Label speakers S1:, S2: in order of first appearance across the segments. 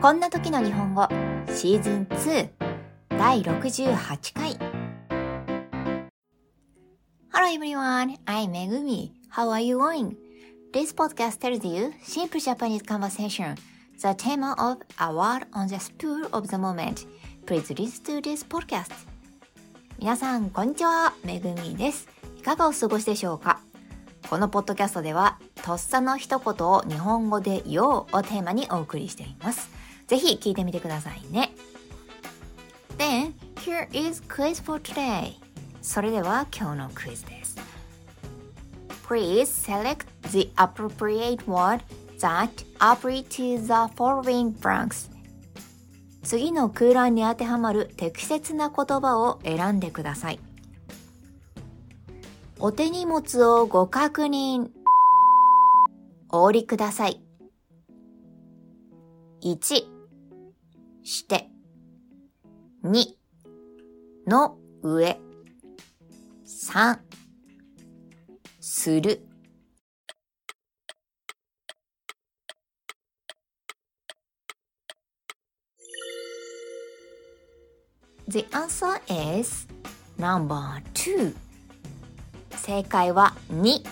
S1: こんな時の日本語シーズン2第68回 Hello everyone, I'm Megumi. How are you going? This podcast tells you simple Japanese conversation, the theme of a word on the spur of the moment. Please listen to this podcast. 皆さん、こんにちは。めぐみです。いかがお過ごしでしょうかこのポッドキャストでは、とっさの一言を日本語で言おうをテーマにお送りしています。ぜひ聞いてみてくださいね。Then, here is quiz for today. それでは今日のクイズです。Please select the appropriate word that apply to the following blanks. 次の空欄に当てはまる適切な言葉を選んでください。お手荷物をご確認。お降りください。1して、2、の上、3、する。The answer is number two. 正解は2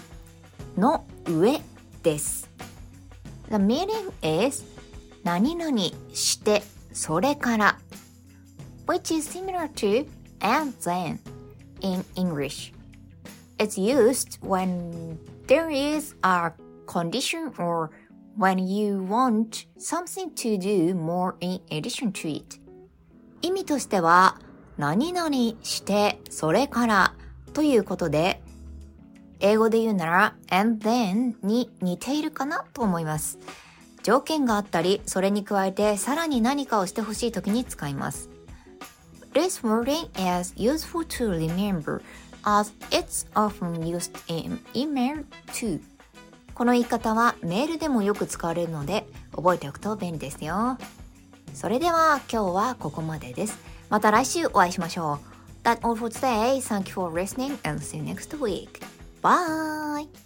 S1: の上です。The meaning is 何々してそれから which is similar to and then in English. It's used when there is a condition or when you want something to do more in addition to it. 意味としては、何々してそれからということで、英語で言うなら and then に似ているかなと思います。条件があったり、それに加えてさらに何かをしてほしい時に使います。This wording is useful to remember as it's often used in email too. この言い方はメールでもよく使われるので覚えておくと便利ですよ。それでは今日はここまでです。また来週お会いしましょう。That's all for today. Thank you for listening and see you next week. Bye!